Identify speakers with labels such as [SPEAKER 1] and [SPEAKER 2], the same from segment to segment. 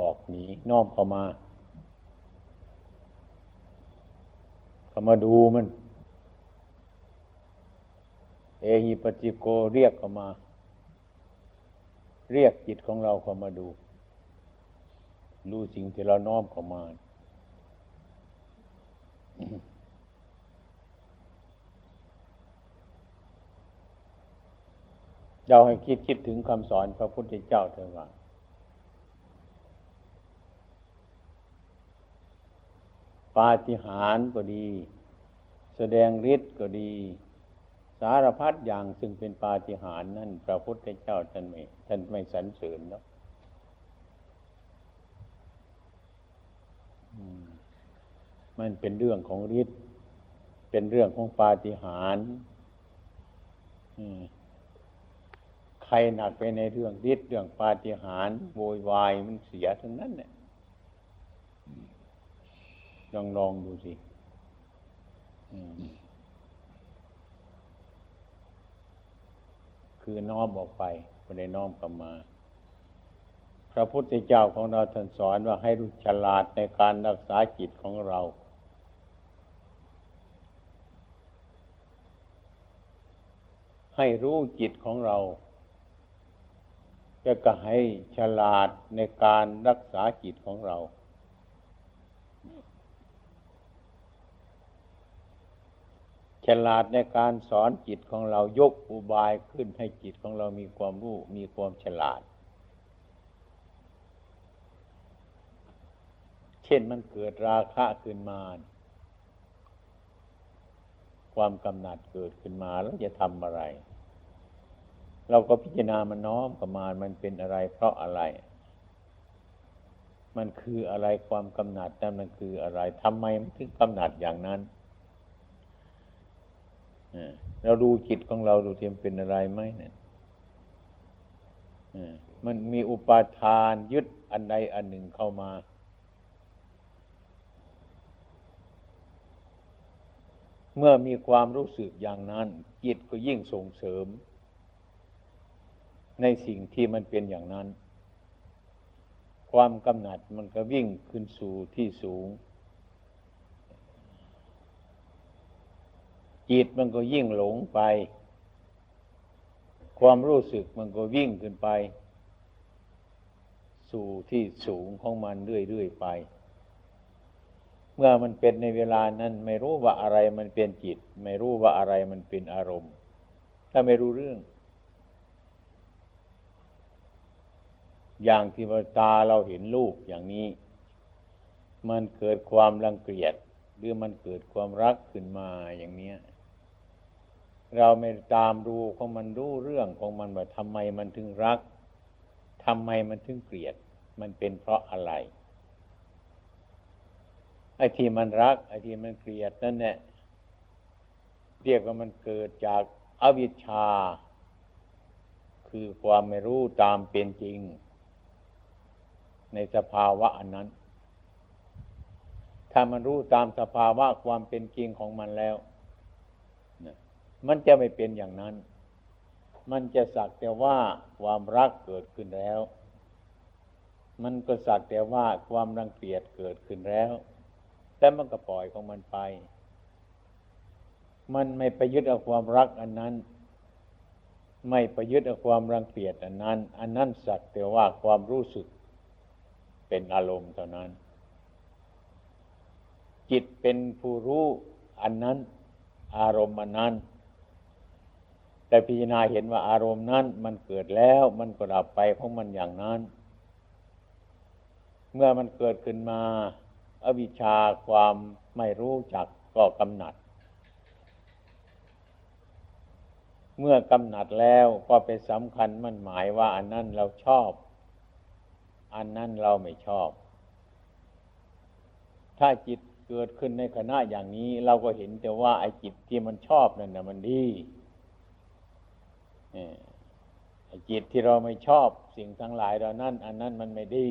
[SPEAKER 1] ออกหนีน้อมเข้ามาเข้ามาดูมัน เอหิปจิโกเรียกเข้ามา เรียกจิตของเราเข้ามาดู รู้สิ่งที่เราน้อมเข้ามาเราให้คิดคิดถึงคำสอนพระพุทธเจ้าเถอะว่า ปาฏิหาริย์ก็ดี แสดงฤทธิ์ก็ดี สารพัดอย่างซึ่งเป็นปาฏิหาริย์นั่นพระพุทธเจ้าท่านไม่ท่านไม่สรรเสริญแล้วมันเป็นเรื่องของฤทธิ์เป็นเรื่องของปาฏิหาริย์ใครหนักไปในเรื่องฤทธิ์เรื่องปาฏิหาริย์โวยวายมันเสียทั้งนั้นเนี่ย ลองลองดูสิคือน้อมออกไปไม่ได้น้อมกลับมา พระพุทธเจ้าของเราท่านสอนว่าให้รู้ฉลาดในการรักษาจิตของเรา ให้รู้จิตของเราจะก็ให้ฉลาดในการรักษาจิตของเรา ลาดในการสอนจิตของเรายกอุบายขึ้นให้จิตของเรามีความรู้มีความฉลาด เช่นมันเกิดราคะขึ้นมา ความกำหนัดเกิดขึ้นมาแล้วจะทำอะไร เราก็พิจารณามันน้อมประมาณมันเป็นอะไรเพราะอะไรมันคืออะไรความกำหนัดนั้นมันคืออะไรทำไมมันถึงกำหนัดอย่างนั้น เราดูจิตของเราดูเทียมเป็นอะไรไหมเนี่ยมันมีอุปาทานยึดอันใดอันหนึ่งเข้ามา เมื่อมีความรู้สึกอย่างนั้น จิตก็ยิ่งส่งเสริม ในสิ่งที่มันเป็นอย่างนั้น ความกำหนัดมันก็วิ่งขึ้นสู่ที่สูง จิตมันก็ยิ่งหลงไป ความรู้สึกมันก็วิ่งขึ้นไป สู่ที่สูงของมันเรื่อยๆไป เมื่อมันเป็นในเวลานั้น ไม่รู้ว่าอะไรมันเป็นจิต ไม่รู้ว่าอะไรมันเป็นอารมณ์ ถ้าไม่รู้เรื่อง อย่างที่าตาเราเห็นรูปอย่างนี้ มันเกิดความรังเกียจหรือมันเกิดความรักขึ้นมาอย่างเนี้ย เราไม่ตามดูของมันรู้เรื่องของมันว่าทำไมมันถึงรักทำไมมันถึงเกลียด มันเป็นเพราะอะไรไอ้ที่มันรักไอ้ที่มันเกลียดนั่นแหละเรียกว่ามันเกิดจากอวิชชา คือความไม่รู้ตามเป็นจริง ในสภาวะอันนั้น ถ้ามันรู้ตามสภาวะความเป็นจริงของมันแล้ว มันจะไม่เป็นอย่างนั้น มันจะสักแต่ว่าความรักเกิดขึ้นแล้ว มันก็สักแต่ว่าความรังเกียจเกิดขึ้นแล้ว แต่มันก็ปล่อยของมันไป มันไม่ไปยึดเอาความรักอันนั้น ไม่ไปยึดเอาความรังเกียจอันนั้น อันนั้นสักแต่ว่าความรู้สึกเป็นอารมณ์เท่านั้น จิตเป็นผู้รู้อันนั้น อารมณ์อันนั้น แต่พิจารณาเห็นว่าอารมณ์นั้น มันเกิดแล้วมันก็ดับไปของมันอย่างนั้น เมื่อมันเกิดขึ้นมา อวิชชาความไม่รู้จักก็กำหนัด เมื่อกำหนัดแล้วก็ไปสำคัญมันหมายว่าอันนั้นเราชอบ อันนั้นเราไม่ชอบ ถ้าจิตเกิดขึ้นในขณะอย่างนี้ เราก็เห็นแต่ว่าไอ้จิตที่มันชอบนั่นนะมันดี จิตที่เราไม่ชอบสิ่งทั้งหลายเรานั่น อันนั้นมันไม่ดี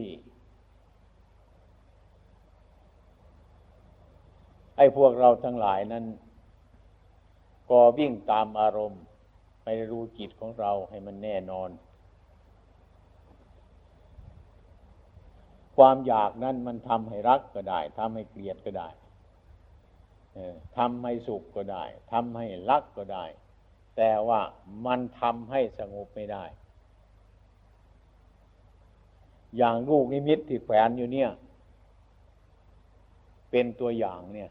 [SPEAKER 1] ไอ้พวกเราทั้งหลายนั้น ก็วิ่งตามอารมณ์ไปรู้จิตของเราให้มันแน่นอนคความอยากนั้นมันทำให้รักก็ได้ทำให้เกลียดก็ได้ทำให้สุขก็ได้ทำให้รักก็ได้ แต่ว่ามันทำให้สงบไม่ได้ อย่างลูกนิมิตที่แฝงอยู่เนี่ย เป็นตัวอย่างเนี่ย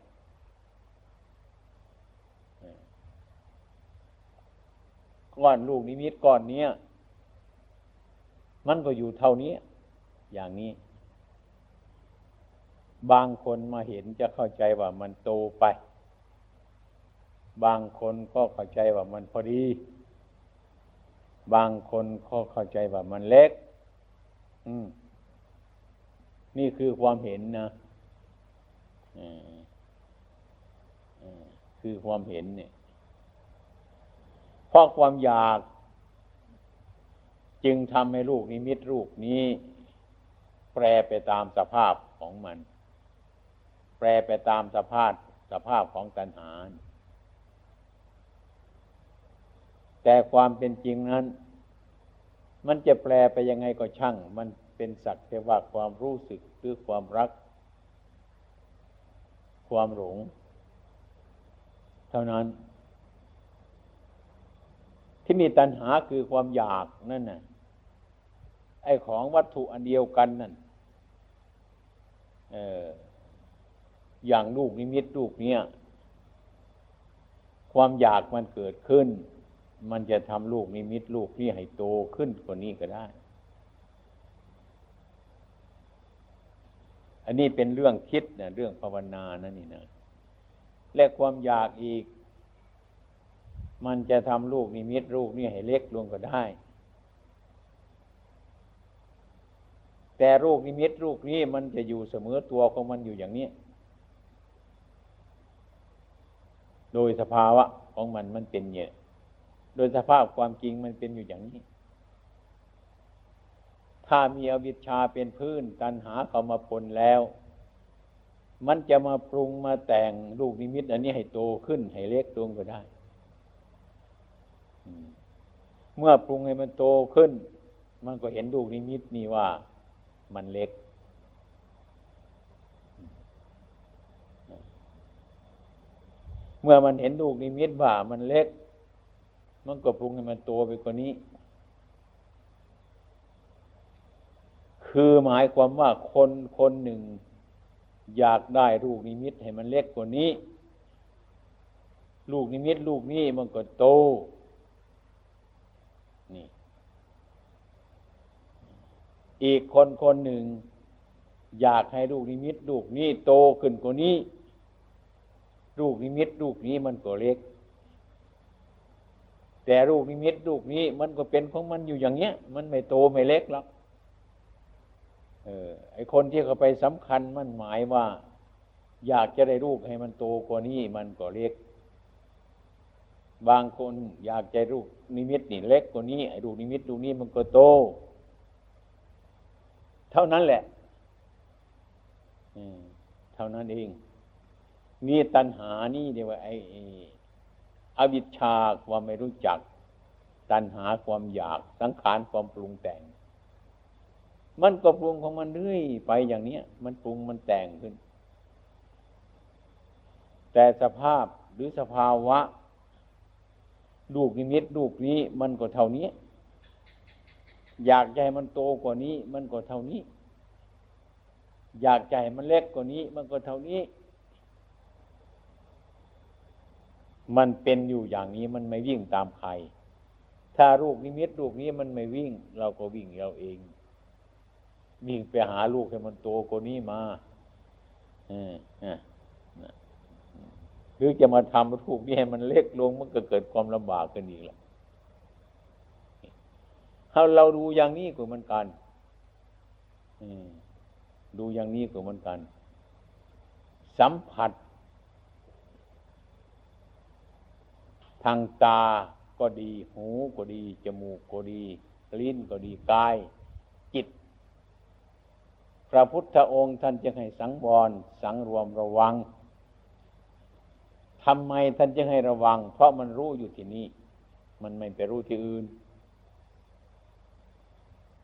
[SPEAKER 1] ก้อนลูกนิมิตก้อนนี้มันก็อยู่เท่านี้ อย่างนี้ บางคนมาเห็นจะเข้าใจว่ามันโตไป บางคนก็เข้าใจว่ามันพอดี บางคนก็เข้าใจว่ามันเล็ก อืม นี่คือความเห็นนะคือความเห็นเนี่ยเพราะความอยาก จึงทำให้ลูกนิมิตรูปนี้ แปรไปตามสภาพของมัน แปรไปตามสภาพสภาพของตัณหา แต่ความเป็นจริงนั้น มันจะแปลไปยังไงก็ช่าง มันเป็นสักแต่ว่าความรู้สึกหรือความรัก ความหลง เท่านั้น ที่มีตัณหาคือความอยากนั่นน่ะไอของวัตถุอันเดียวกันนั่นเอออย่างลูกนิมิตลูกเนี้ยความอยากมันเกิดขึ้น มันจะทำลูกนิมิตลูกนี้ให้โตขึ้นกว่านี้ก็ได้ อันนี้เป็นเรื่องคิดนะเรื่องภาวนานั่นนี่นะและความอยากอีก มันจะทำลูกนิมิตลูกนี่ให้เล็กลงก็ได้ แต่ลูกนิมิตลูกนี้มันจะอยู่เสมอตัวของมันอยู่อย่างนี้โดยสภาวะของมันมันเป็นเนี่ย โดยสภาพความจริงมันเป็นอยู่อย่างนี้ ถ้ามีอวิชชาเป็นพื้น ตันหาเขามาปนแล้ว มันจะมาปรุงมาแต่งลูกนิมิต อันนี้ให้โตขึ้น ให้เล็กลงก็ได้ เมื่อปรุงให้มันโตขึ้น มันก็เห็นลูกนิมิตนี่ว่ามันเล็กเมื่อมันเห็นลูกนิมิตว่ามันเล็ก มันก็ปรุงให้มันโตไปกว่านี้ คือหมายความว่าคนคนหนึ่ง อยากได้ลูกนิมิตให้มันเล็กกว่านี้ ลูกนิมิตลูกนี้มันก็โต นี่ อีกคนคนหนึ่ง อยากให้ลูกนิมิตลูกนี้โตขึ้นกว่านี้ ลูกนิมิตลูกนี้มันก็เล็ก แต่ลูกนิมิตลูกนี้ มันก็เป็นของมันอยู่อย่างเงี้ย มันไม่โตไม่เล็กหรอกเออไอคนที่เขาไปสำคัญมันหมายว่า อยากจะได้ลูกให้มันโตกว่านี้มันก็เล็ก บางคนอยากใจรูปนิมิตนี่เล็กกว่านี้ไอ้รูปนิมิตรูนี้มันก็โต เท่านั้นแหละเท่านั้นเองนี่ตัณหานี่เดียวไอ้ อวิชชาความไม่รู้จัก ตัณหาความอยากสังขารความปรุงแต่ง มันก็ปรุงของมันเรื่อยไปอย่างเนี้ย มันปรุงมันแต่งขึ้น แต่สภาพหรือสภาวะลูกนิมิตลูกนี้มันก็เท่านี้ อยากใจมันโตกว่านี้ มันก็เท่านี้ อยากใจมันเล็กกว่านี้ มันก็เท่านี้ มันเป็นอยู่อย่างนี้มันไม่วิ่งตามใคร ถ้าลูกนิมิตลูกนี้มันไม่วิ่ง เราก็วิ่งเราเอง วิ่งไปหาลูกให้มันโตกว่านี้มาอหรือจะมาทำรูปนี้ให้มันเล็กลงมันก็เกิดความลำบากกันอีกและถ้าเราดูอย่างนี้ก็เหมือนกันดูอย่างนี้ก็เหมือนกัน สัมผัส ทางตาก็ดีหูก็ดี จมูกก็ดี ลิ้นก็ดีกาย จิต พระพุทธองค์ท่านจึงให้สังวรสังรวมระวังทำไมท่านจึงให้ระวัง เพราะมันรู้อยู่ที่นี่ มันไม่ไปรู้ที่อื่น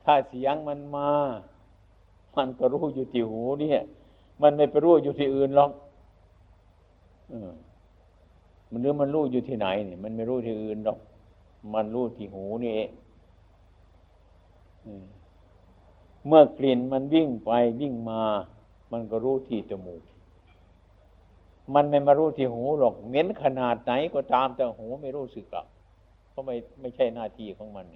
[SPEAKER 1] ถ้าเสียงมันมา มันก็รู้อยู่ที่หูเนี่ย มันไม่ไปรู้อยู่ที่อื่นหรอก มันหรือมันรู้อยู่ที่ไหนเนี่ยมันไม่รู้ที่อื่นหรอก มันรู้ที่หูนี่เองเมื่อกลิ่นมันวิ่งไปวิ่งมา มันก็รู้ที่จมูก มันไม่มารู้ที่หูหรอกเหม็นขนาดไหนก็ตามแต่หูไม่รู้สึกหรอกเพราะไม่ไม่ใช่หน้าที่ของมัน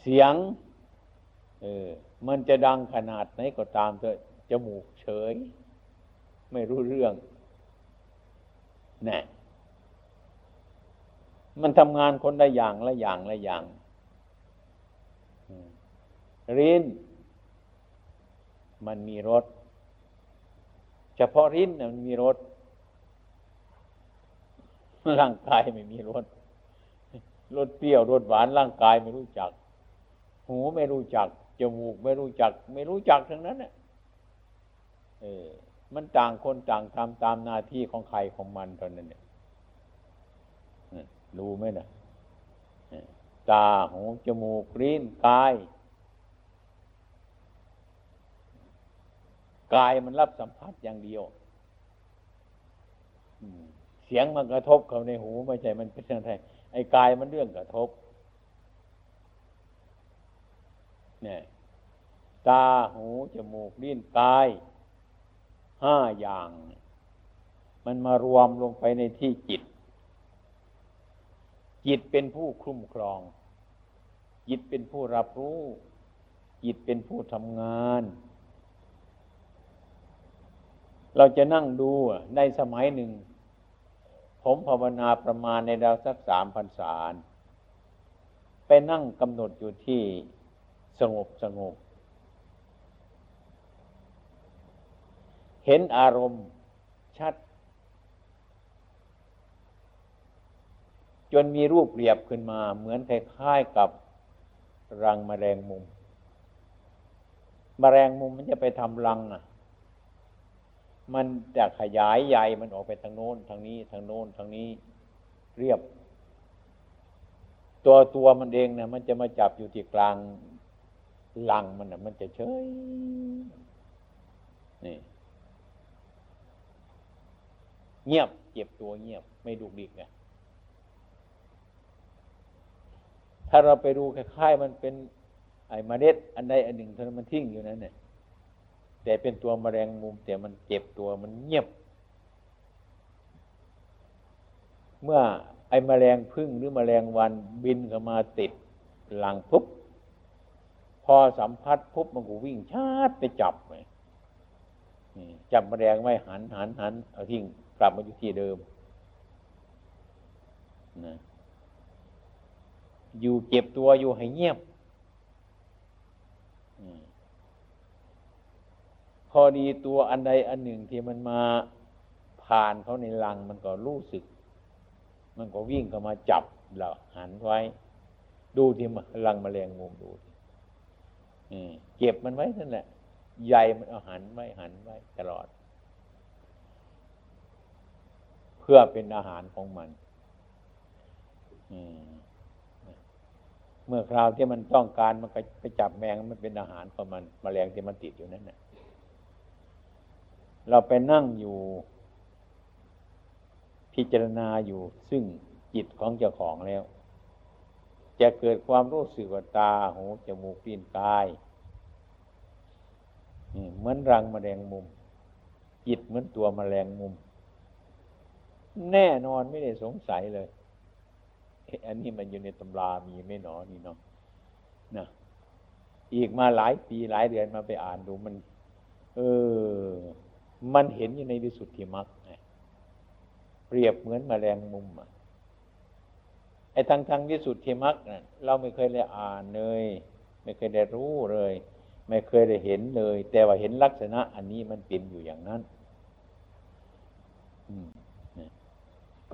[SPEAKER 1] เสียง เออ มันจะดังขนาดไหนก็ตามแต่จมูกเฉย ไม่รู้เรื่อง แน่มันทำงานคนละอย่างละอย่างละอย่างรินมันมีรสเฉพาะรินมันมีรสร่างกายไม่มีรสรสเปรี้ยวรสหวานร่างกายไม่รู้จัก หูไม่รู้จักจมูกไม่รู้จัก ไม่รู้จักทั้งนั้นเนี่ยเออ มันต่างคนต่างทำตามหน้าที่ของใครของมันเท่านั้นเนี่ยรู้ไหมนะตาหูจมูกลิ้นกาย กายมันรับสัมผัสอย่างเดียวเสียงมันกระทบเข้าในหูไม่ใช่มันเป็นอะไรไอ้กายมันเรื่องกระทบ เนี่ย ตาหูจมูกลิ้นกาย ห้าอย่าง มันมารวมลงไปในที่จิต จิตเป็นผู้คุ้มครอง จิตเป็นผู้รับรู้ จิตเป็นผู้ทำงาน เราจะนั่งดูในสมัยหนึ่ง ผมภาวนาประมาณในดาวสักสามพันสารไปนั่งกำหนดอยู่ที่สงบสงบ เห็นอารมณ์ชัด จนมีรูปเรียบขึ้นมา เหมือนคล้ายๆกับรังมแมลงมุมมแมลงมุมมันจะไปทำรังอะ มันจะขยายใหญ่มันออกไปทางโน้น ทางนี้ ทางโน้น ทางนี้เรียบ ตัวตัวมันเองเนี่ยมันจะมาจับอยู่ที่กลางลังมันน่ะมันจะเฉยนี่ เงียบเก็บตัวเงียบไม่ดุกดิกไงถ้าเราไปดูคล้ายๆมันเป็นไอ้มเมล็ดอันใดอันหนึ่งเท่านั้นมันทิ้งอยู่นั้นเนี่ยแต่เป็นตัวมแมลงมุมแต่มันเก็บตัวมันเงียบ เมื่อไอ้มแมลงพึ่งหรือมแมลงวันบินเข้ามาติดหลังปุ๊บพอสัมผัสปุ๊บมันก็วิ่งชาดไปจับเลยจับมแมลงไว้หันหันหันเอาทิ้ง กลับมาอยู่ที่เดิมนะอยู่เก็บตัวอยู่ให้เงียบพอดีตัวอันใดอันหนึ่งที่มันมาผ่านเขาในลังมันก็รู้สึก มันก็วิ่งเข้ามาจับเราหันไว้ ดูที่ลังมแมลงมุมดูเก็บมันไว้นั่นแหละใหญ่มันเอาหันไว้หันไว้ตลอด เพื่อเป็นอาหารของมันเมื่อคราวที่มันต้องการมันก็ไปจับแมงมันเป็นอาหารของมันมแมลงที่มันติดอยู่นั่นนะเราไปนั่งอยู่ พิจารณาอยู่ซึ่งจิตของเจ้าของแล้ว จะเกิดความรู้สึกว่าตาหูจมูกลิ้นกายเหมือนรังมแมลงมุม จิตเหมือนตัวมแมลงมุม แน่นอนไม่ได้สงสัยเลยอันนี้มันอยู่ในตำรามีไม่หนอนี่เนาะนะอีกมาหลายปีหลายเดือนมาไปอ่านดูมัน เออ มันเห็นอยู่ในวิสุทธิมรรคเปรียบเหมือนมแมลงมุมอะไอ้ทางทางวิสุทธิมรรคน่ะเราไม่เคยได้อ่านเลย ไม่เคยได้รู้เลย ไม่เคยได้เห็นเลย แต่ว่าเห็นลักษณะ อันนี้มันเป็นอยู่อย่างนั้น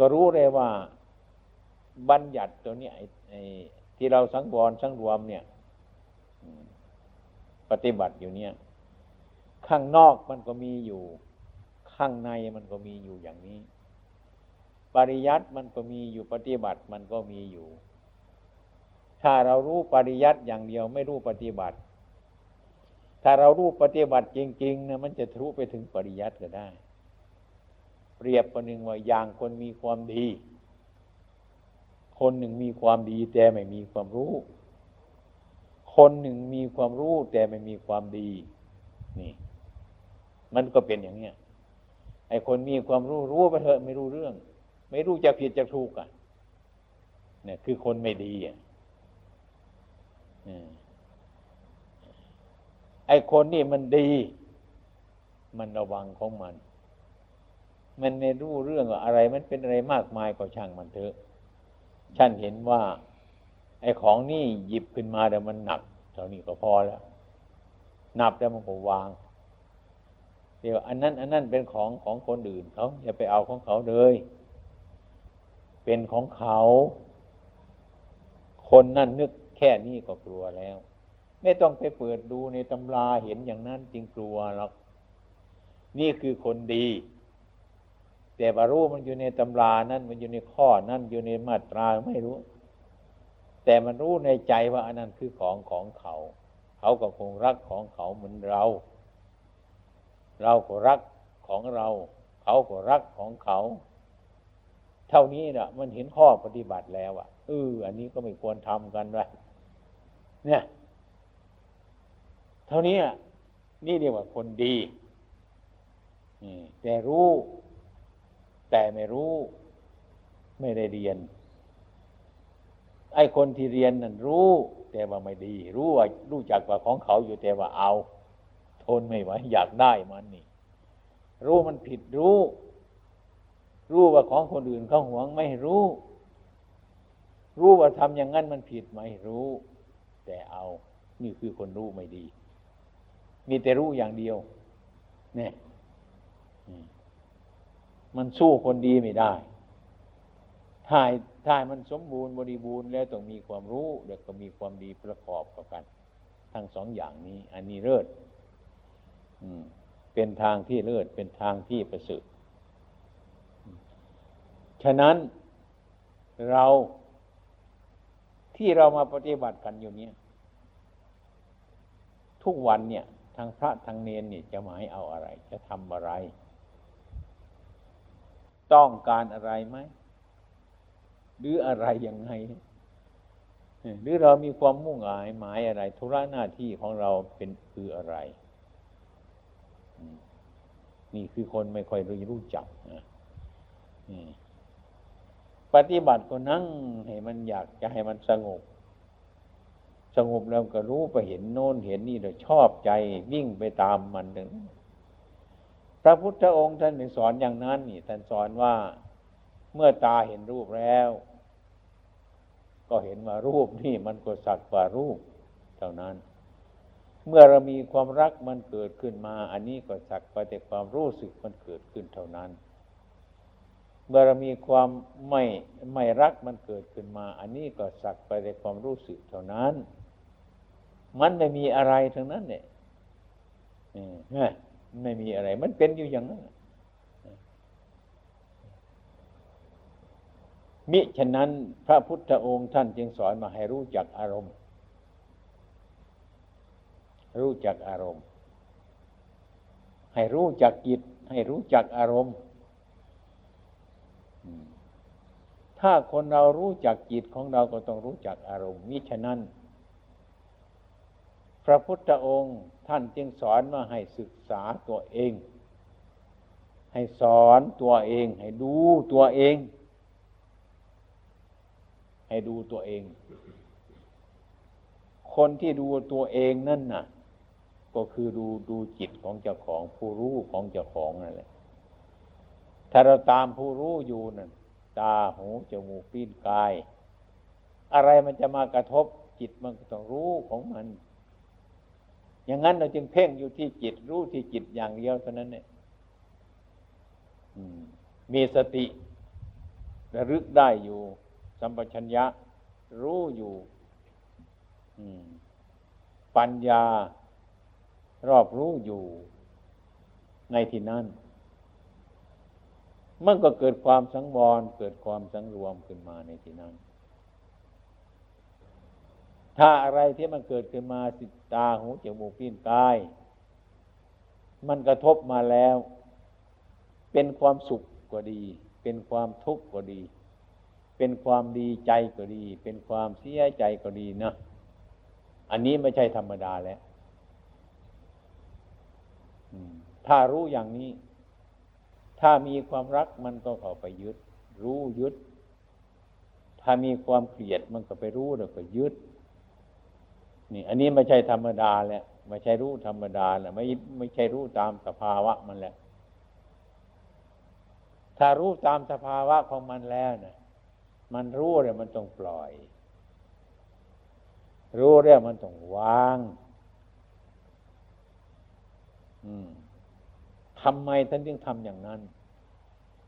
[SPEAKER 1] ก็รู้เลยว่าบัญญัติตัวนี้ไอ้ที่เราสังวรสังรวมเนี่ยปฏิบัติอยู่เนี่ย ข้างนอกมันก็มีอยู่ ข้างในมันก็มีอยู่อย่างนี้ ปริยัติมันก็มีอยู่ปฏิบัติมันก็มีอยู่ ถ้าเรารู้ปริยัติอย่างเดียวไม่รู้ปฏิบัติ ถ้าเรารู้ปฏิบัติจริงๆนะมันจะทะลุไปถึงปริยัติก็ได้ เปรียบประหนึ่งว่าอย่างคนมีความดี คนหนึ่งมีความดีแต่ไม่มีความรู้ คนหนึ่งมีความรู้แต่ไม่มีความดี นี่ มันก็เป็นอย่างเนี้ยไอ้คนมีความรู้รู้ไปเถอะไม่รู้เรื่อง ไม่รู้จะผิดจะถูกอะเนี่ยคือคนไม่ดีอะไอ้คนนี่มันดี มันระวังของมัน มันไม่รู้เรื่องอะไร มันเป็นอะไรมากมายก็ช่างมันเถอะฉันเห็นว่า ไอ้ของนี่หยิบขึ้นมาแต่มันหนักเท่านี้ก็พอแล้วนับแล้วมันก็วาง เดี๋ยว อันนั้น อันนั้นเป็นของของคนอื่นเขาอย่าไปเอาของเขาเลย เป็นของเขา คนนั่นนึกแค่นี้ก็กลัวแล้ว ไม่ต้องไปเปิดดูในตำราเห็นอย่างนั้นจึงกลัวหรอกนี่คือคนดี แต่บารู้มันอยู่ในตำรานั้นมันอยู่ในข้อนั้นอยู่ในมาตราไม่รู้ แต่มันรู้ในใจว่าอันนั้นคือของของเขา เขาก็คงรักของเขาเหมือนเรา เราก็รักของเรา เขาก็รักของเขา เท่านี้นะมันเห็นข้อปฏิบัติแล้วอะเอออันนี้ก็ไม่ควรทำกันเลยเนี่ย เท่านี้นี่เรียกว่าคนดีแต่รู้ แต่ไม่รู้ไม่ได้เรียน ไอ้คนที่เรียนนั่นรู้ แต่ว่าไม่ดี รู้ว่ารู้จักว่าของเขาอยู่แต่ว่าเอา ทนไม่ไหวอยากได้มันนี่ รู้มันผิดรู้ รู้ว่าของคนอื่นเขาหวงไม่รู้ รู้ว่าทำอย่างนั้นมันผิดไม่รู้ แต่เอา นี่คือคนรู้ไม่ดี มีแต่รู้อย่างเดียว เนี่ย มันสู้คนดีไม่ได้ถ้าถ้ามันสมบูรณ์บริบูรณ์แล้วต้องมีความรู้แล้วก็มีความดีประกอบกัน ทั้งสองอย่างนี้ อันนี้เลิศเป็นทางที่เลิศเป็นทางที่ประเสริฐฉะนั้นเราที่เรามาปฏิบัติกันอยู่เนี้ยทุกวันเนี่ยทางพระทางเนนเนี่ยจะหมายเอาอะไร จะทำอะไร ต้องการอะไรไหมหรืออะไรยังไงหรือเรามีความมุ่งหมายหมายอะไรธุระหน้าที่ของเราเป็นคืออะไร นี่คือคนไม่ค่อยรู้รู้จักนะปฏิบัติก็นั่งให้มันอยากจะให้มันสงบ สงบแล้วก็รู้ไปเห็นโน้นเห็นนี่เราชอบใจวิ่งไปตามมันถึง พระพุทธองค์ท่านสอนอย่างนั้นนี่ท่านสอนว่าเมื่อตาเห็นรูปแล้ว ก็เห็นว่ารูปนี่มันก็สักว่ารูปเท่านั้น เมื่อเรามีความรักมันเกิดขึ้นมา อันนี้ก็สักไปแต่ความรู้สึกมันเกิดขึ้นเท่านั้น เมื่อเรามีความไม่ไม่รักมันเกิดขึ้นมา อันนี้ก็สักไปแต่ความรู้สึกเท่านั้น มันไม่มีอะไรทั้งนั้นเนี่ย ไม่มีอะไร มันเป็นอยู่อย่างนั้นมิฉะนั้นพระพุทธองค์ท่านจึงสอนมาให้รู้จักอารมณ์ รู้จักอารมณ์ ให้รู้จักจิต ให้รู้จักอารมณ์ ถ้าคนเรารู้จักจิตของเราก็ต้องรู้จักอารมณ์มิฉะนั้น ระพุทธองค์ท่านจึงสอนว่าให้ศึกษาตัวเอง ให้สอนตัวเอง ให้ดูตัวเอง ให้ดูตัวเอง คนที่ดูตัวเองนั่นน่ะ ก็คือดูดูจิตของเจ้าของผู้รู้ของเจ้าของนั่นแหละถ้าเราตามผู้รู้อยู่นั่นตาหูจมูกลิ้นกาย อะไรมันจะมากระทบจิตมันก็ต้องรู้ของมัน อย่างนั้นเราจึงเพ่งอยู่ที่จิต รู้ที่จิตอย่างเดียวเท่านั้นเนี่ยมีสติระลึกได้อยู่ สัมปชัญญะ รู้อยู่ปัญญา รอบรู้อยู่ในที่นั้น มันก็เกิดความสังวรเกิดความสังรวมขึ้นมาในที่นั้น ถ้าอะไรที่มันเกิดขึ้นมาสิตาหูจมูกลิ้นกาย มันกระทบมาแล้ว เป็นความสุขก็ดี เป็นความทุกข์ก็ดี เป็นความดีใจก็ดี เป็นความเสียใจก็ดีนะอันนี้ไม่ใช่ธรรมดาแล้วถ้ารู้อย่างนี้ ถ้ามีความรักมันก็เข้าไปยึด รู้ยึด ถ้ามีความเกลียดมันก็ไปรู้แล้วก็ยึด นี่ อันนี้ไม่ใช่ธรรมดาแหละไม่ใช่รู้ธรรมดาแหละไม่ไม่ใช่รู้ตามสภาวะมันแหละถ้ารู้ตามสภาวะของมันแล้วนะมันรู้เลยมันต้องปล่อย รู้เรื่องมันต้องวางทำไมท่านจึงทำอย่างนั้น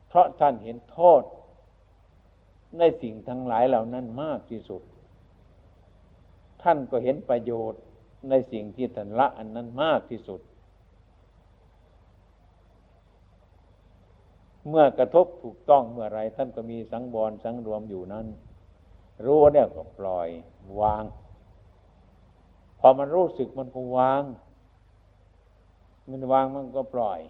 [SPEAKER 1] เพราะท่านเห็นโทษ ในสิ่งทั้งหลายเหล่านั้นมากที่สุด ท่านก็เห็นประโยชน์ในสิ่งที่ท่านละอันนั้นมากที่สุด เมื่อกระทบถูกต้องเมื่อไรท่านก็มีสังวรสังรวมอยู่นั้น รู้เนี่ยก็ปล่อยวาง พอมันรู้สึกมันก็วาง มันวางมันก็ปล่อย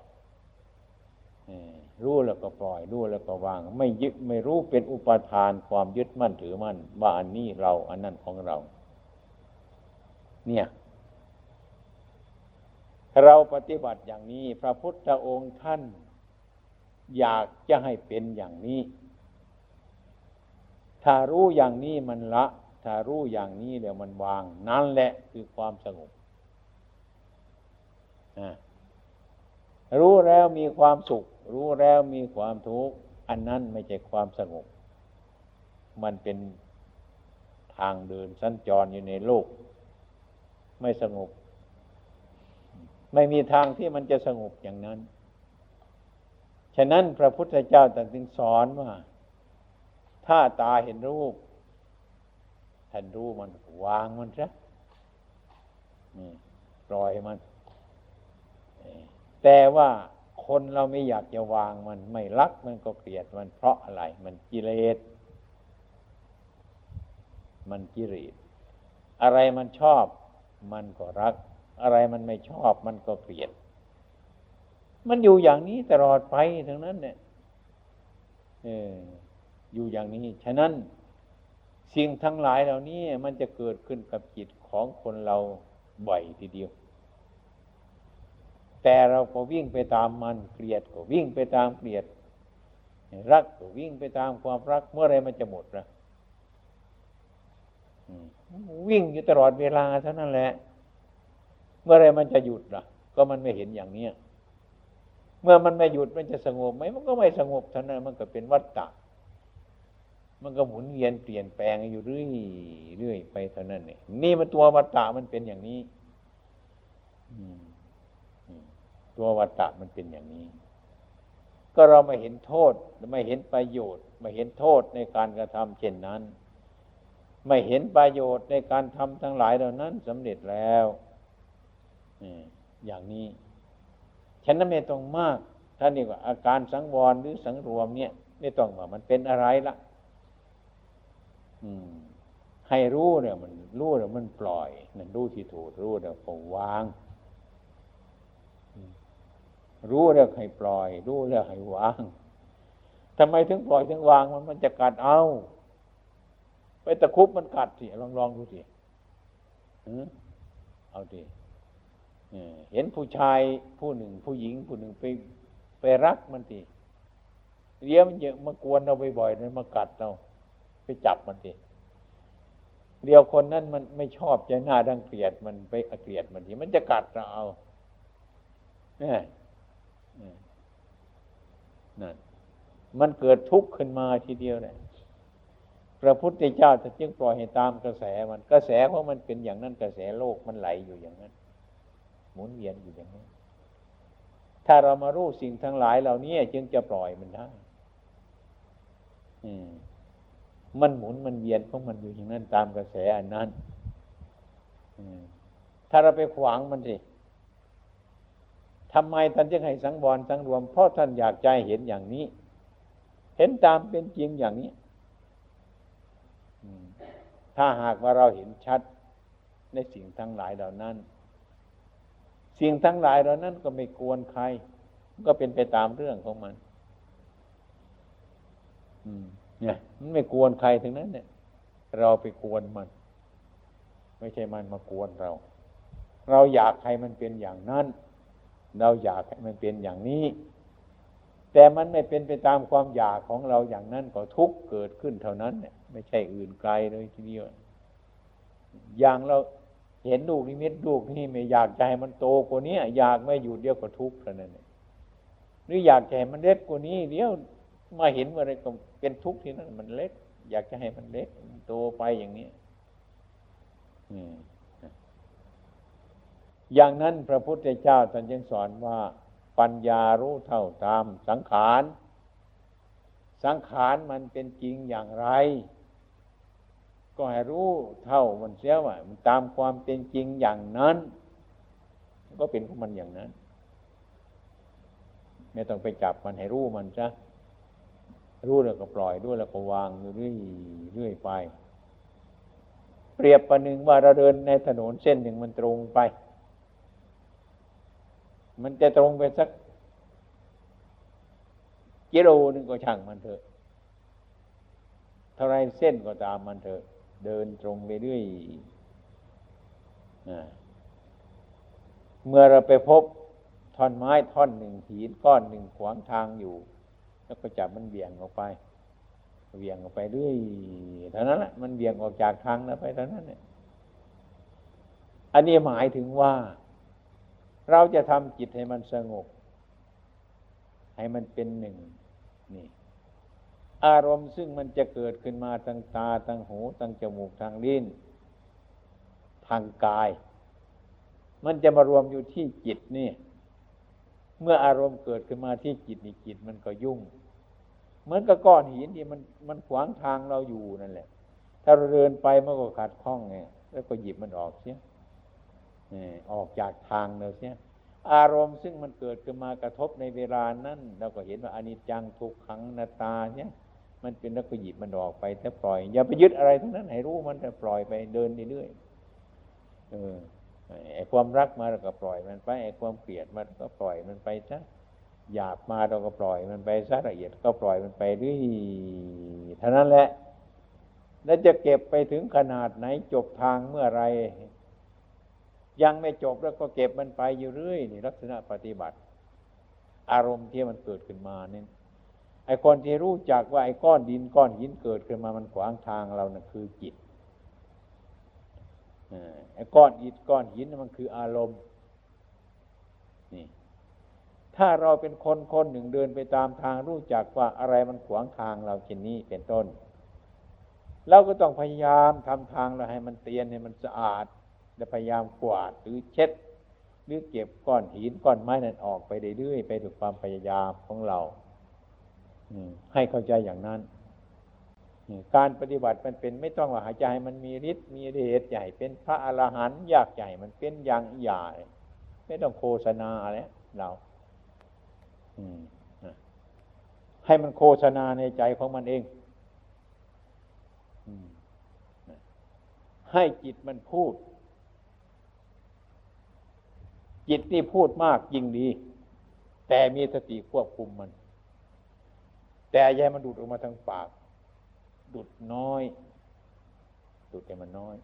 [SPEAKER 1] รู้แล้วก็ปล่อยรู้แล้วก็วาง ไม่ยึดไม่รู้เป็นอุปทานความยึดมั่นถือมั่นว่าอันนี้เราอันนั้นของเรา เนี่ย เราปฏิบัติอย่างนี้ พระพุทธองค์ท่าน อยากจะให้เป็นอย่างนี้ ถ้ารู้อย่างนี้มันละ ถ้ารู้อย่างนี้เดี๋ยวมันวาง นั่นแหละคือความสงบรู้แล้วมีความสุข รู้แล้วมีความทุกข์อันนั้นไม่ใช่ความสงบ มันเป็นทางเดินสัญจรอยู่ในโลก ไม่สงบ ไม่มีทางที่มันจะสงบอย่างนั้น ฉะนั้นพระพุทธเจ้าตรัสสอนว่า ถ้าตาเห็นรูปท่านรู้มันวางมันซะปล่อยมัน แต่ว่าคนเราไม่อยากจะวางมัน ไม่รักมันก็เกลียดมันเพราะอะไร มันกิเลสมันกิเลสอะไรมันชอบ มันก็รัก อะไรมันไม่ชอบมันก็เกลียด มันอยู่อย่างนี้ตลอดไปทั้งนั้นเนี่ยเอออยู่อย่างนี้ ฉะนั้นสิ่งทั้งหลายเหล่านี้มันจะเกิดขึ้นกับจิตของคนเราบ่อยทีเดียว แต่เราก็วิ่งไปตามมันเกลียดก็วิ่งไปตามเกลียด รักก็วิ่งไปตามความรักเมื่อไรมันจะหมดละ วิ่งอยู่ตลอดเวลาเท่านั้นแหละ เมื่อไรมันจะหยุดล่ะ ก็มันไม่เห็นอย่างเนี้ยเมื่อมันไม่หยุดมันจะสงบไหมมันก็ไม่สงบเท่านั้นมันก็เป็นวัฏฏะมันก็หมุนเวียนเปลี่ยนแปลงอยู่เรื่อยเรื่อยไปเท่านั้นเนี่ยนี่มันตัววัฏฏะมันเป็นอย่างนี้ตัววัตตะมันเป็นอย่างนี้ ก็เราม่เห็นโทษไม่เห็นประโยชน์ไม่เห็นโทษในการกระทำเช่นนั้น ไม่เห็นประโยชน์ในการทำทั้งหลายเหล่านั้นสำเร็จแล้วอย่างนี้ฉันนั้นไม่ต้องมากท่านนี่ว่าอาการสังวรหรือสังรวมเนี่ย ไม่ต้องว่ามันเป็นอะไรละให้รู้เนี่ย มันรู้แล้วมันปล่อยนั่นรู้ที่ถูกรู้แล้วก็วางรู้แล้วให้ปล่อย รู้แล้วให้วางทำไมถึงปล่อยถึงวางมันมันจะกัดเอา ไปตะคุบมันกัดสิลองลองดูสิเอาดิเห็นผู้ชายผู้หนึ่ง ผู้หญิง ผู้หนึ่งไปไปรักมันสิเลี้ยมันเยอะมากวนเราบ่อยๆนั้นมากัดเราไปจับมันสิเดียวคนนั้นมันไม่ชอบใจหน้าดังเกลียดมันไปเกลียดมันทีมันจะกัดเราเอาเนี่ยนั่นมันเกิดทุกข์ขึ้นมาทีเดียวเนี่ย พระพุทธเจ้าจะจึงปล่อยให้ตามกระแสมันกระแสเพราะมันเป็นอย่างนั้นกระแสโลกมันไหลอยู่อย่างนั้น หมุนเวียนอยู่อย่างนั้น ถ้าเรามารู้สิ่งทั้งหลายเหล่านี้จึงจะปล่อยมันได้มันหมุนมันเวียนเพราะมันอยู่อย่างนั้นตามกระแสอันนั้นถ้าเราไปขวางมันสิทำไมท่านจึงให้สังวรสังรวมเพราะท่านอยากใจเห็นอย่างนี้ เห็นตามเป็นจริงอย่างนี้ ถ้าหากว่าเราเห็นชัดในสิ่งทั้งหลายเหล่านั้น สิ่งทั้งหลายเหล่านั้นก็ไม่กวนใคร ก็เป็นไปตามเรื่องของมัน อืม เนี่ย มันไม่กวนใครถึงนั้น เนี่ย เราไปกวนมัน ไม่ใช่มันมากวนเรา เราอยากให้มันเป็นอย่างนั้น เราอยากให้มันเป็นอย่างนี้ แต่มันไม่เป็นไปตามความอยากของเราอย่างนั้นก็ทุกเกิดขึ้นเท่านั้นเนี่ย ไม่ใช่อื่นไกลเลยทีเดียวอย่างเราเห็นลูกนิมิตลูกนี่ไม่อยากจะให้มันโตกว่านี้อยากไม่อยู่เดียวก็ทุกข์เท่านั้นหรืออยากจะให้มันเล็กกว่านี้เดี๋ยวมาเห็นเมื่อไรก็เป็นทุกข์ที่นั่นมันเล็ก อยากจะให้มันเล็กโตไปอย่างนี้อย่างนั้นพระพุทธเจ้าท่านยังสอนว่า ปัญญารู้เท่าตามสังขาร สังขารมันเป็นจริงอย่างไร ก็ให้รู้เท่ามันเสียว่ามันตามความเป็นจริงอย่างนั้น ก็เป็นของมันอย่างนั้น ไม่ต้องไปจับมันให้รู้มันซะรู้แล้วก็ปล่อยด้วยแล้วก็วางเรื่อยเรื่อยไป เปรียบประหนึ่งว่าเราเดินในถนนเส้นหนึ่งมันตรงไป มันจะตรงไปสักกิโลนึงก็ช่างมันเถอะเท่าไรเส้นก็ตามมันเถอะ เดินตรงไปเรื่อยเมื่อเราไปพบท่อนไม้ท่อนหนึ่งหินก้อนหนึ่งขวางทางอยู่ แล้วก็จับมันเบี่ยงออกไปเบี่ยงออกไปเรื่อยเท่านั้นแหละมันเบี่ยงออกจากทางแล้วไปเท่านั้นเนี่ยอันนี้หมายถึงว่า เราจะทำจิตให้มันสงบ ให้มันเป็นหนึ่งนี่ อารมณ์ซึ่งมันจะเกิดขึ้นมาทางตาทางหูทางจมูกทางลิ้นทางกาย มันจะมารวมอยู่ที่จิตนี่ เมื่ออารมณ์เกิดขึ้นมาที่จิตนี่จิตมันก็ยุ่ง เหมือนกับก้อนหินที่มันมันขวางทางเราอยู่นั่นแหละ ถ้าเราเดินไปมันก็ขัดข้องไงแล้วก็หยิบมันออกเสียออกจากทางเราเสียอารมณ์ซึ่งมันเกิดขึ้นมากระทบในเวลานั้นเราก็เห็นว่าอนิจจังทุกขังนาตาเนี่ย มันเป็นแล้วก็หยิบมันออกไป แต่ปล่อย อย่าไปยึดอะไรทั้งนั้น ให้รู้มันแต่ปล่อยไปเดินเรื่อยๆเออไอ้ความรักมาเราก็ปล่อยมันไปไอ้ความเกลียดมันก็ปล่อยมันไปซะหยาบมาเราก็ปล่อยมันไปซะละเอียดก็ปล่อยมันไปเรื่อยเท่านั้นแหละ แล้วจะเก็บไปถึงขนาดไหนจบทางเมื่อไรยังไม่จบแล้วก็เก็บมันไปอยู่เรื่อยนี่ลักษณะปฏิบัติ อารมณ์ที่มันเกิดขึ้นมาเนี่ย อ้คนที่รู้จักว่าไอ้ก้อนดินก้อนหินเกิดขึ้นมามันขวางทางเรานะ่ะคือจิตไอ้ก้อนอิฐก้อนหินมันคืออารมณ์นี่ถ้าเราเป็นคนคนหนึ่งเดินไปตามทางรู้จักว่าอะไรมันขวางทางเราเช่นนี้เป็นต้น เราก็ต้องพยายามทำทางเราให้มันเตียนให้มันสะอาด และพยายามกวาดหรือเช็ด หรือเก็บก้อนหินก้อนไม้นั้นออกไปเรื่อยๆไปด้วยความพยายามของเรา ให้เข้าใจอย่างนั้น การปฏิบัติมันเป็นไม่ต้องว่าหายใจมันมีฤทธิ์มีเดชใหญ่ เป็นพระอรหันต์ยากใหญ่มันเป็นอย่างใหญ่ไม่ต้องโฆษณาอะไรเราให้มันโฆษณาในใจของมันเองให้จิตมันพูด จิตนี่พูดมากยิ่งดี แต่มีสติควบคุมมัน แต่ยายมันดูดออกมาทางปาก ดูดน้อย ดูดแต่มันน้อย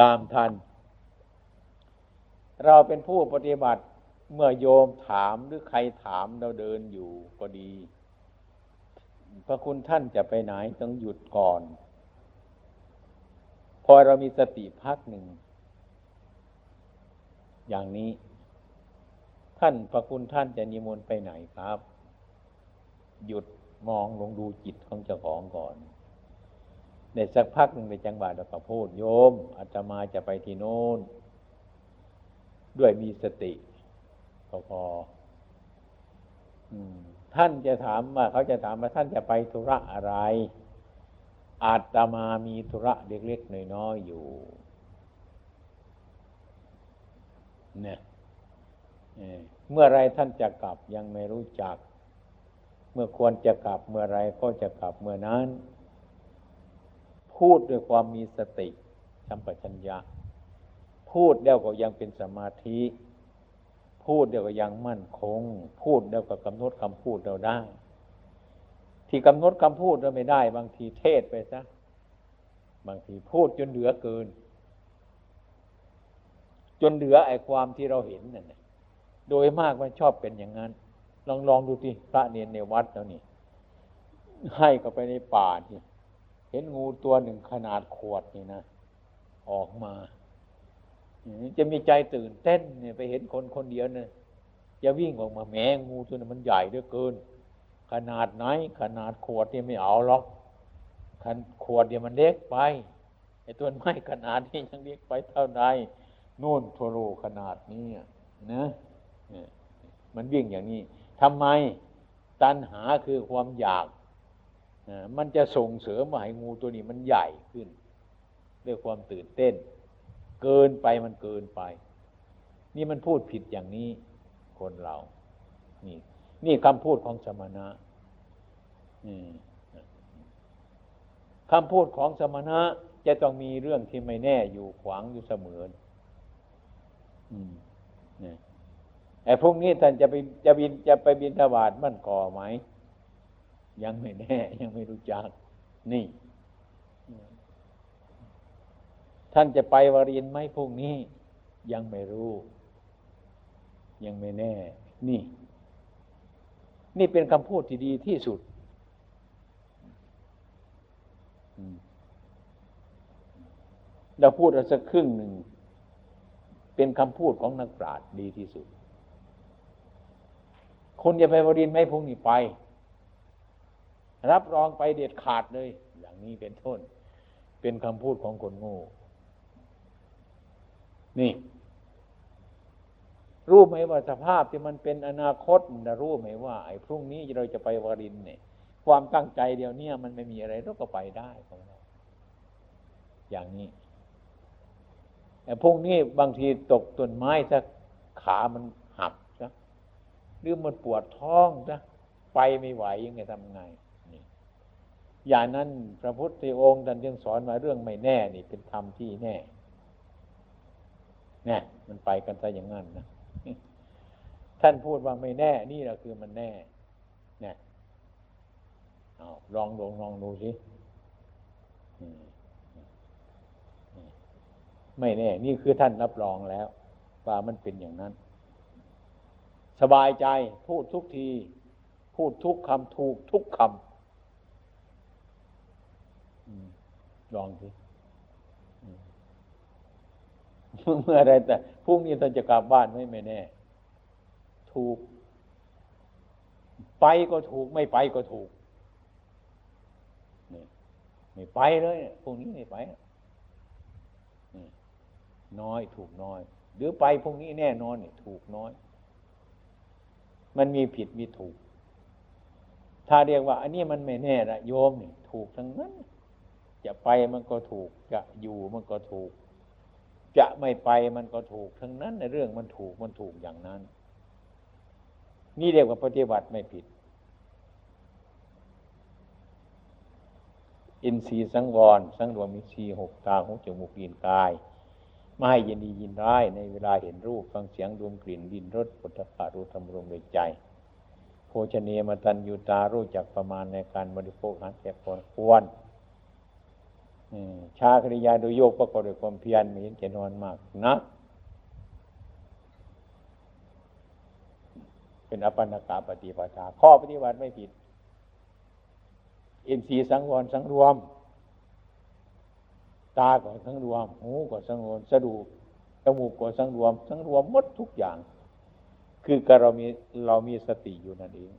[SPEAKER 1] ตามทัน เราเป็นผู้ปฏิบัติเมื่อโยมถามหรือใครถามเราเดินอยู่ก็ดี พระคุณท่านจะไปไหนต้องหยุดก่อน พอเรามีสติพักหนึ่ง อย่างนี้านพระคุณท่านจะนิมนต์ไปไหนครับ หยุดมองลงดูจิตของเจ้าของก่อนในสักพักหนึ่งในจังหวะเราก็พูดโยมอาตมาจะไปที่โน้น ด้วยมีสติพอพอท่านจะถามว่าเขาจะถามว่าท่านจะไปธุระอะไร อาตมามีธุระเล็กๆน้อยๆอยู่ เนี่ย เมื่อไรท่านจะกลับยังไม่รู้จัก เมื่อควรจะกลับเมื่อไรก็จะกลับเมื่อนั้น พูดด้วยความมีสติสัมปชัญญะ พูดแล้วก็ยังเป็นสมาธิ พูดเดียวก็ยังมั่นคง พูดเดียวก็กำหนดคำพูดเราได้ ที่กำหนดคำพูดเราไม่ได้ บางทีเทศไปซะบางทีพูดจนเหลือเกิน จนเหลือไอ้ความที่เราเห็นนั่นแหละ โดยมากมันชอบเป็นอย่างนั้น ลองลองดูที่พระเนรในวัดแล้วนี่ ให้เข้าไปในป่าที่เห็นงูตัวหนึ่งขนาดขวดนี่นะ ออกมา จะมีใจตื่นเต้นเนี่ยไปเห็นคนคนเดียวเนี่ยจะวิ่งออกมาแมงงูตัวนั้นมันใหญ่เหลือเกิน ขนาดไหน ขนาดขวดเนี่ยไม่เอาหรอกขนขวดเดียวมันเล็กไปไอ้ตัวไม้ขนาดนี้ยังเล็กไปเท่าใดนู่นโทโรขนาดนี้นะ มันวิ่งอย่างนี้ทำไมตัณหาคือความอยากมันจะส่งเสริมให้งูตัวนี้มันใหญ่ขึ้นด้วยความตื่นเต้น เกินไปมันเกินไป นี่มันพูดผิดอย่างนี้คนเรา นี่นี่คำพูดของสมณะคำพูดของสมณะจะต้องมีเรื่องที่ไม่แน่อยู่ขวางอยู่เสมอ ไอ้พวกนี้ท่านจะไปจะบินจะไปบินทบาทมันก่อไหม ยังไม่แน่ ยังไม่รู้จัก นี่ ท่านจะไปวารินไหมพวกนี้ ยังไม่รู้ ยังไม่แน่ นี่ นี่เป็นคำพูดที่ดีที่สุดเราพูดเอาสักครึ่งหนึ่ง เป็นคำพูดของนักปราชญ์ดีที่สุด คนจะไปวรินไหมพวกนี้ไป รับรองไปเด็ดขาดเลย อย่างนี้เป็นต้น เป็นคำพูดของคนโง่นี่ รู้ไหมว่าสภาพที่มันเป็นอนาคตนะรู้ไหมว่าไอ้พรุ่งนี้เราจะไปวารินเนี่ย ความตั้งใจเดียวเนี้มันไม่มีอะไรเราก็ไปได้ของเราอย่างนี้แต่พรุ่งนี้บางทีตกต้นไม้สักขามัน รือมันปวดท้องซะไปไม่ไหวยังไงทำไงอย่างนั้นพระพุทธองค์ท่านยังสอนมาเรื่องไม่แน่นี่เป็นธรรมที่แน่เนี่ยมันไปกันซะอย่างนั้นนะท่านพูดว่าไม่แน่ นี่แหละคือมันแน่เนี่ยเอาลองลองลองดูสิไม่แน่ นี่คือท่านรับรองแล้ว ว่ามันเป็นอย่างนั้น สบายใจ พูดทุกที พูดทุกคำถูกทุกคำลองสิเมื่อไรแต่พรุ่งนี้ท่านจะกลับบ้านไม่ไม่แน่ ถูก ไปก็ถูก ไม่ไปก็ถูกนี่ไม่ไปเลยพรุ่งนี้ไม่ไปน้อยถูกน้อย หรือไปพรุ่งนี้แน่นอนนี่ถูกน้อย มันมีผิดมีถูก ถ้าเรียกว่า อันนี้มันไม่แน่ละโยมนี่ถูกทั้งนั้น จะไปมันก็ถูก จะอยู่มันก็ถูก จะไม่ไปมันก็ถูก ทั้งนั้นในเรื่องมันถูกมันถูกอย่างนั้น นี่เรียกว่าปฏิบัติไม่ผิด อินทรีย์สังวร สังรวมอินทรีหกตาหูจมูกลิ้นกาย ไม่ให้ยินดียินร้ายในเวลาเห็นรูปฟังเสียงดมกลิ่นดินรสปุถะรู้ธรรมรมในใจ โภชเนมตันยูตารู้จักประมาณในการบริโภคอาหารแก่พอควรชาคริยาโดยโยกประกอบด้วยความเพียรไม่เห็นจะนอนมากนะเป็นอปันกาปฏิปทาข้อปฏิบัติไม่ผิดอินทรีย์สังวรสังรวม ตาก็สังรวม หูก็สังรวมสะดูจมูกก็สังรวม สังรวมหมดทุกอย่าง คือการเรามีเรามีสติอยู่นั่นเอง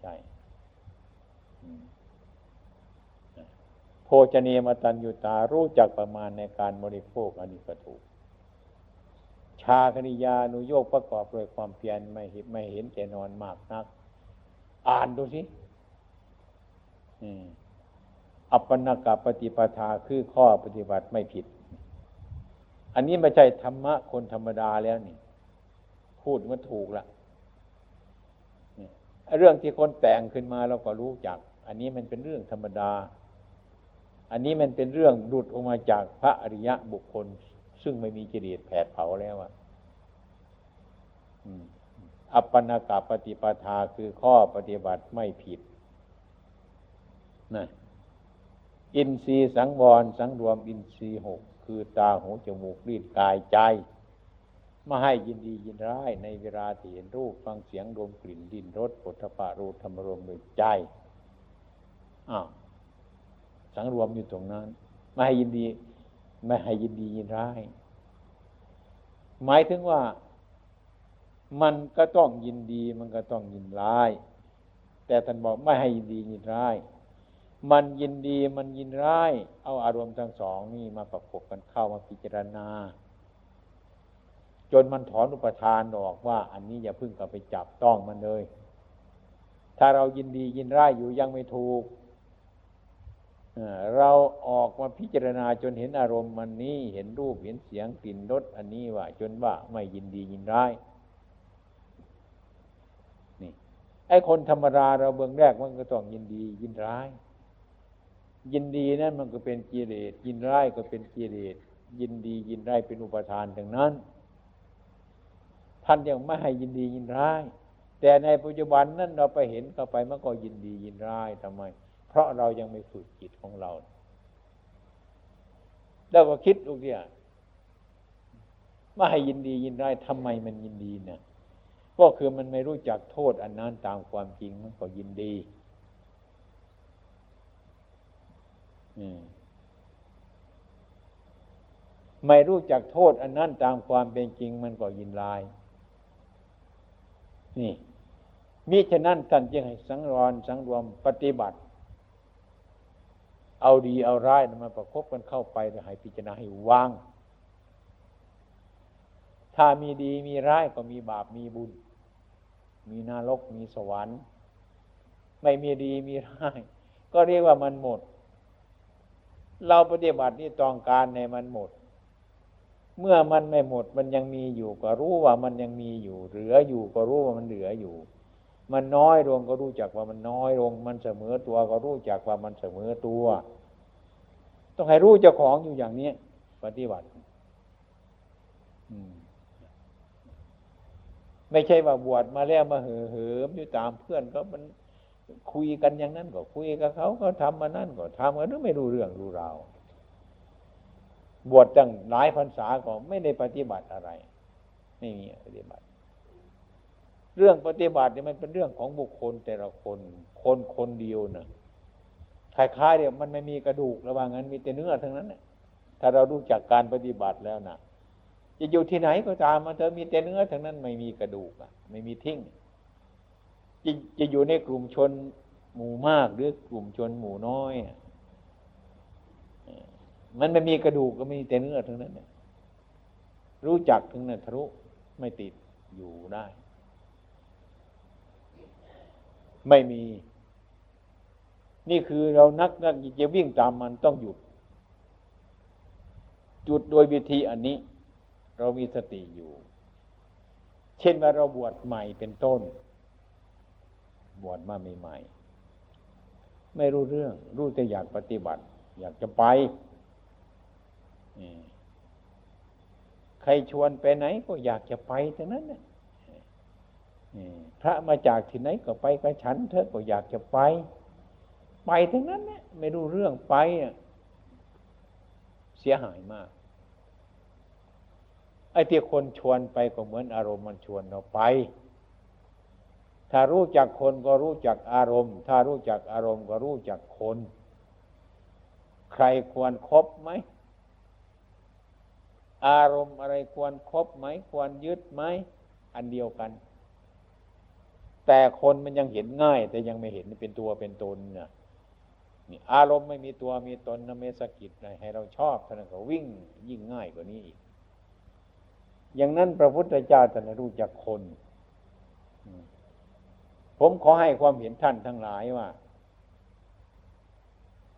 [SPEAKER 1] ใช่โภชเนียมตัญญูตารู้จักประมาณในการบริโภคอันนี้ก็ถูก ชาคณิยานุโยกประกอบด้วยความเพียรไม่เห็นไม่เห็นแก่นอนมากนัก อ่านดูสิอั อปปนากาปฏิปทาคือข้อปฏิบัติไม่ผิด อันนี้ไม่ใช่ธรรมะคนธรรมดาแล้วนี่ พูดมันถูกละเรื่องที่คนแต่งขึ้นมาเราก็รู้จัก อันนี้มันเป็นเรื่องธรรมดา อันนี้มันเป็นเรื่องดุดออกมาจากพระอริยะบุคคล ซึ่งไม่มีกิเลสแผดเผาแล้วอะอัปปนากาปฏิปทาคือข้อปฏิบัติไม่ผิดนะ อินทรีย์สังวรสังรวมอินทรีย์หกคือตาหูจมูกลิ้นกายใจไม่ให้ยินดียินร้ายในเวลาที่เห็นรูปฟังเสียงดมกลิ่นดินรสปุถะปารูธรรมรวมโดยใจอ้าวสังรวมอยู่ตรงนั้น ไม่ให้ยินดี ไม่ให้ยินดียินร้าย หมายถึงว่า มันก็ต้องยินดี มันก็ต้องยินร้าย แต่ท่านบอกไม่ให้ยินดียินร้าย มันยินดีมันยินร้าย เอาอารมณ์ทั้งสองนี่มาประกบกันเข้ามาพิจารณา จนมันถอนอุปทานออกว่า อันนี้อย่าพึ่งกลับไปจับต้องมันเลย ถ้าเรายินดียินร้ายอยู่ยังไม่ถูกเราออกมาพิจารณาจนเห็นอารมณ์มันนี้เห็นรูปเห็นเสียงกลิ่นรสอันนี้ว่า จนว่าไม่ยินดียินร้ายนี่ไอ้คนธรรมดาเราเบื้องแรกมันก็ต้องยินดียินร้าย ยินดีนั่นมันก็เป็นกิเลสยินร้ายก็เป็นกิเลสยินดียินร้ายเป็นอุปทานดังนั้น ท่านยังไม่ให้ยินดียินร้าย แต่ในปัจจุบันนั้นเราไปเห็นเข้าไปมันก็ยินดียินร้ายทำไม เพราะเรายังไม่ฝึกจิตของเราแล้วก็คิดลูกเนี่ยว่าให้ยินดียินได้ทำไมมันยินดีเนี่ยก็คือมันไม่รู้จักโทษอันนั้นตามความจริงมันก็ยินดี ไม่รู้จักโทษ อันนั้นตามความเป็นจริงมันก็ยินลาย นี่มิฉะนั้นท่านจึงให้สังวรสังรวมปฏิบัติ เอาดีเอาร้ายมาประคบกันเข้าไปให้พิจารณาให้วาง ถ้ามีดีมีร้ายก็มีบาปมีบุญ มีนรกมีสวรรค์ ไม่มีดีมีร้าย ก็เรียกว่ามันหมด เราปฏิบัตินี่ต้องการในมันหมด เมื่อมันไม่หมดมันยังมีอยู่ก็รู้ว่ามันยังมีอยู่ เหลืออยู่ก็รู้ว่ามันเหลืออยู่ มันน้อยลงก็รู้จักว่ามันน้อยลง มันเสมอตัวก็รู้จักว่ามันเสมอตัว ต้องให้รู้เจ้าของอยู่อย่างนี้ปฏิบัติไม่ใช่ว่าบวชมาแล้วมาเห่อเหิมอยู่ตามเพื่อนก็มัน คุยกันอย่างนั้นก็คุยกับเขาก็ทำมานั่นก็ทำกันไม่รู้เรื่องรู้ราวบวชตั้งหลายพรรษาก็ไม่ได้ปฏิบัติอะไร ไม่มีปฏิบัติ เรื่องปฏิบัติเนี่ยมันเป็นเรื่องของบุคคลแต่ละคน คนคนเดียวนะคล้ายๆเนี่ยมันไม่มีกระดูกระหว่างนั้นมีแต่เนื้อทั้งนั้นนะถ้าเรารู้จักการปฏิบัติแล้วนะจะอยู่ที่ไหนก็ตามมันเธอมีแต่เนื้อทั้งนั้นไม่มีกระดูกอะ ไม่มีทิ้ง จะจะอยู่ในกลุ่มชนหมู่มากหรือกลุ่มชนหมู่น้อย มันไม่มีกระดูกก็มีแต่เนื้อทั้งนั้น รู้จักถึงนั้นทะลุไม่ติดอยู่ได้ ไม่มี นี่คือเรานักนักจะวิ่งตามมันต้องหยุด จุดโดยวิธีอันนี้ เรามีสติอยู่ เช่นว่าเราบวชใหม่เป็นต้น บวชมาใหม่ๆไม่รู้เรื่อง รู้แต่อยากปฏิบัติ อยากจะไปใครชวนไปไหนก็อยากจะไปแต่นั้นพระมาจากที่ไหนก็ไปกับฉันเธอก็อยากจะไป ไปทั้งนั้นเนี่ยไม่รู้เรื่องไปเสียหายมากไอ้ที่คนชวนไปก็เหมือนอารมณ์มันชวนเราไป ถ้ารู้จักคนก็รู้จักอารมณ์ ถ้ารู้จักอารมณ์ก็รู้จักคน ใครควรครบไหม อารมณ์อะไรควรครบไหม ควรยึดไหม อันเดียวกัน แต่คนมันยังเห็นง่าย แต่ยังไม่เห็นเป็นตัวเป็นตนเนี่ยนี่อารมณ์ไม่มีตัวมีตนนเมสกิจให้เราชอบท่านก็วิ่งยิ่งง่ายกว่านี้อีก อย่างนั้นพระพุทธเจ้าท่านรู้จักคน ผมขอให้ความเห็นท่านทั้งหลายว่า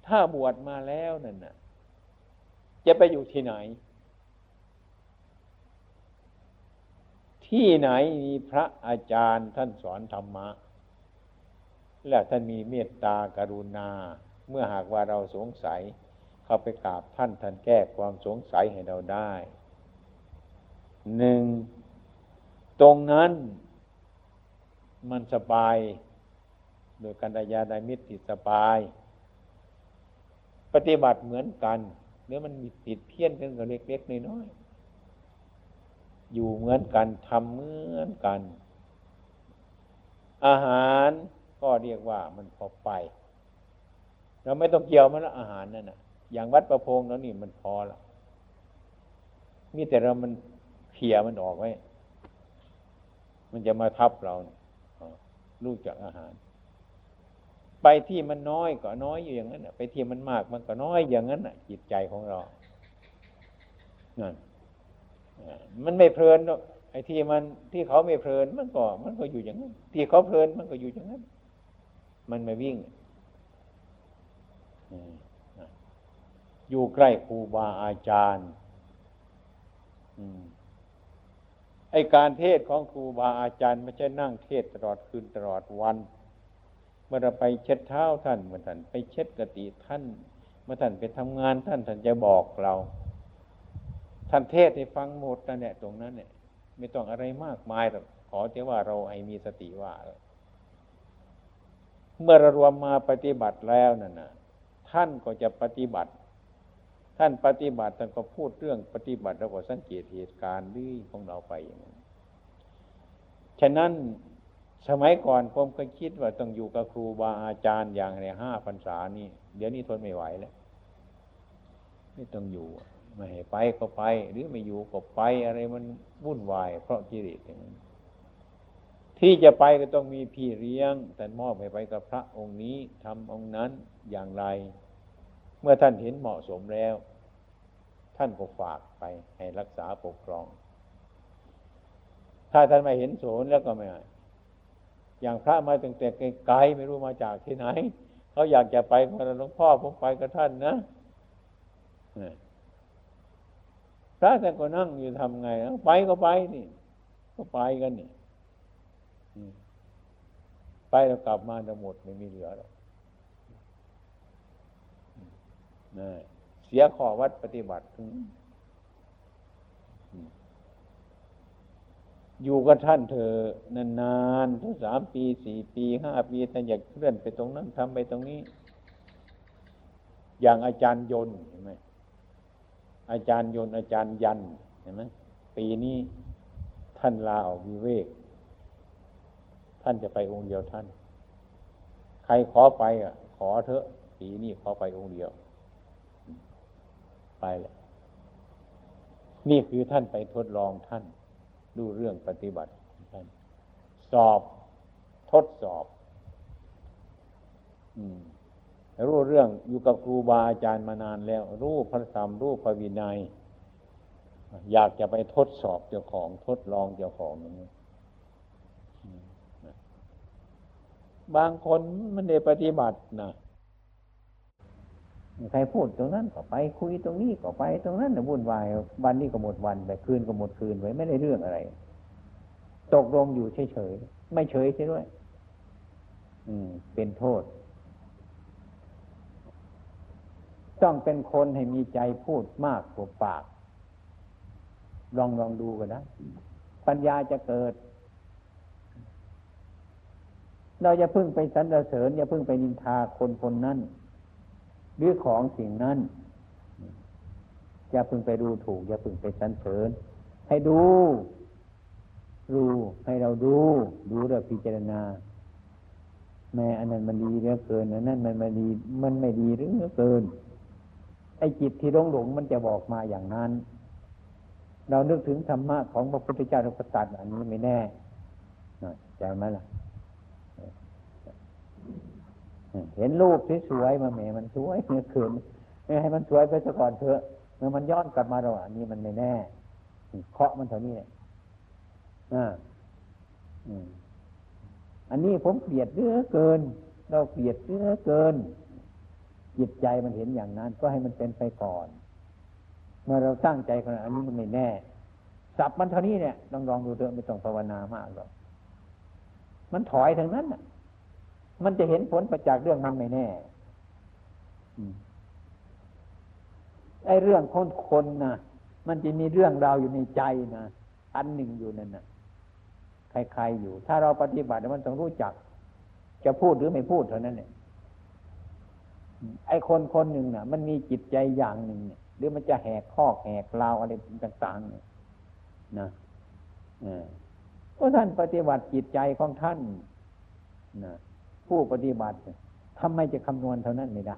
[SPEAKER 1] ถ้าบวชมาแล้วนั่นน่ะ จะไปอยู่ที่ไหน ที่ไหนมีพระอาจารย์ท่านสอนธรรมะ และท่านมีเมตตากรุณา เมื่อหากว่าเราสงสัย เข้าไปกราบท่านท่านแก้ความสงสัยให้เราได้หนึ่งตรงนั้น มันสบาย โดยการยาไดมิตรติสบาย ปฏิบัติเหมือนกันเนื้อมันมีติดเพี้ยนกันกับเล็กๆน้อยๆอยู่เหมือนกันทำเหมือนกัน อาหารก็เรียกว่ามันพอไป เราไม่ต้องเกี่ยวมันละอาหารนั่นนะอย่างวัดประพงแล้วนี่มันพอละมีแต่เรามันเขี่ยมันออกไว้ มันจะมาทับเราลู กจากอาหาร ไปที่มันน้อยก็น้อยอยู่อย่างนั้นไปที่มันมากมันก็น้อยอย่างนั้นจิตใจของเรานั่นมันไม่เพลินไอ้ที่มันที่เขาไม่เพลินมันก็ มันก็อยู่อย่างนั้น ที่เขาเพลินมันก็อยู่อย่างนั้น มันไม่วิ่งอยู่ใกล้ครูบาอาจารย์ ไอการเทศของครูบาอาจารย์ไม่ใช่นั่งเทศตลอดคืนตลอดวัน เมื่อเราไปเช็ดเท้าท่านเมื่อท่านไปเช็ดกติท่าน เมื่อท่านไปทำงานท่านท่านจะบอกเรา ท่านเทศให้ฟังหมดนั่นแหละตรงนั้นเนี่ยไม่ต้องอะไรมากมายหรอกขอแต่ว่าเราให้มีสติว่า เมื่อเรารวมมาปฏิบัติแล้วนั่นนะท่านก็จะปฏิบัติ ท่านปฏิบัติท่านก็พูดเรื่องปฏิบัติแล้วก็สังเกตเหตุการณ์ดื้อของเราไปอย่างนั้นฉะนั้นสมัยก่อนผมก็คิดว่าต้องอยู่กับครูบาอาจารย์อย่างในห้าพรรษานี่ เดี๋ยวนี้ทนไม่ไหวแล้ว ไม่ต้องอยู่ไม่ให้ไปก็ไป หรือไม่อยู่ก็ไปอะไรมันวุ่นวาย เพราะกิเลสอย่างนั้นที่จะไปก็ต้องมีพี่เลี้ยงแต่มอบให้ไปกับพระองค์นี้ทำองค์นั้นอย่างไร เมื่อท่านเห็นเหมาะสมแล้ว ท่านก็ฝากไปให้รักษาปกครอง ถ้าท่านไม่เห็นโสนแล้วก็ไม่อย่างพระมาตั้งแต่ไกลไม่รู้มาจากที่ไหนเขาอยากจะไปก็หลวงพ่อผมไปกับท่านนะพระท่านก็นั่งอยู่ทำไงไปก็ไปนี่ ก็ไปกันนี่ไปแล้วกลับมาจะหมดไม่มีเหลือหรอก เสียขอวัดปฏิบัติอยู่กับท่านเธอนานๆทั้งสามปีสี่ปีห้าปีท่านอยากเคลื่อนไปตรงนั้นทำไปตรงนี้ อย่างอาจารย์ยนเห็นไหมอาจารย์ยนอาจารย์ยันเห็นไหมปีนี้ท่านลาออกวิเวก ท่านจะไปองค์เดียวท่าน ใครขอไปอะ ขอเถอะ ปีนี้ขอไปองค์เดียว ไปแหละนี่คือท่านไปทดลองท่าน ดูเรื่องปฏิบัติท่าน สอบทดสอบ อืมรู้เรื่องอยู่กับครูบาอาจารย์มานานแล้ว รู้พระธรรมรู้พระวินัย อยากจะไปทดสอบเจ้าของทดลองเจ้าของอย่างนี้บางคนมันได้ปฏิบัตินะ ใครพูดตรงนั้นก็ไปคุยตรงนี้ก็ไปตรงนั้นนะวุ่นวายวันนี้ก็หมดวันไปคืนก็หมดคืนไปไม่ได้เรื่องอะไร ตกลงอยู่เฉยๆไม่เฉยใช่ด้วย อืม เป็นโทษ ต้องเป็นคนให้มีใจพูดมากกว่าปาก ลองลองดูกันนะปัญญาจะเกิด เราจะพึ่งไปสรรเสริญอย่าพึ่งไปนินทาคนคนนั้น หรือของสิ่งนั้นอย่าพึงไปดูถูก อย่าพึงไปสรรเสริญ ให้ดู ดูให้เราดู ดูแล้วพิจารณา แม่อันนั้นมันดีเหลือเกินอันนั้นมันไม่ดีมันไม่ดีหรือเหลือเกิน ไอ้จิตที่หลงหลงมันจะบอกมาอย่างนั้น เรานึกถึงธรรมะของพระพุทธเจ้าเราก็ตัดอันนี้ไม่แน่ใจไหมล่ะ เห็นรูปที่สวยมาแหมมันสวยเมื่อคืนให้มันสวยไปซะก่อนเถอะเมื่อมันย้อนกลับมาเราอันนี้มันไม่แน่เคาะมันเท่านี้อ่าอันนี้ผมเกลียดเยอะเกิน เราเกลียดเยอะเกิน จิตใจมันเห็นอย่างนั้น ก็ให้มันเป็นไปก่อน เมื่อเราตั้งใจคนอันนี้มันไม่แน่สับมันเท่านี้เนี่ยลองลองดูเถอะไม่ต้องภาวนามากหรอกมันถอยทางนั้นอะ มันจะเห็นผลประจากเรื่องนั้นไม่แน่
[SPEAKER 2] ไอ้เรื่องคนคนนะมันจะมีเรื่องราวอยู่ในใจนะอันหนึ่งอยู่นั่นนะใครๆอยู่ ถ้าเราปฏิบัติมันต้องรู้จัก จะพูดหรือไม่พูดเท่านั้นเนี่ยไอ้คนคนหนึ่งน่ะ มันมีจิตใจอย่างหนึ่งเนี่ยหรือมันจะแหกข้อแหกลาวอะไรต่างๆเนี่ยนะเพราะท่านปฏิบัติจิตใจของท่านนะ ผู้ปฏิบัติทำไมจะคำนวณเท่านั้นไม่ได้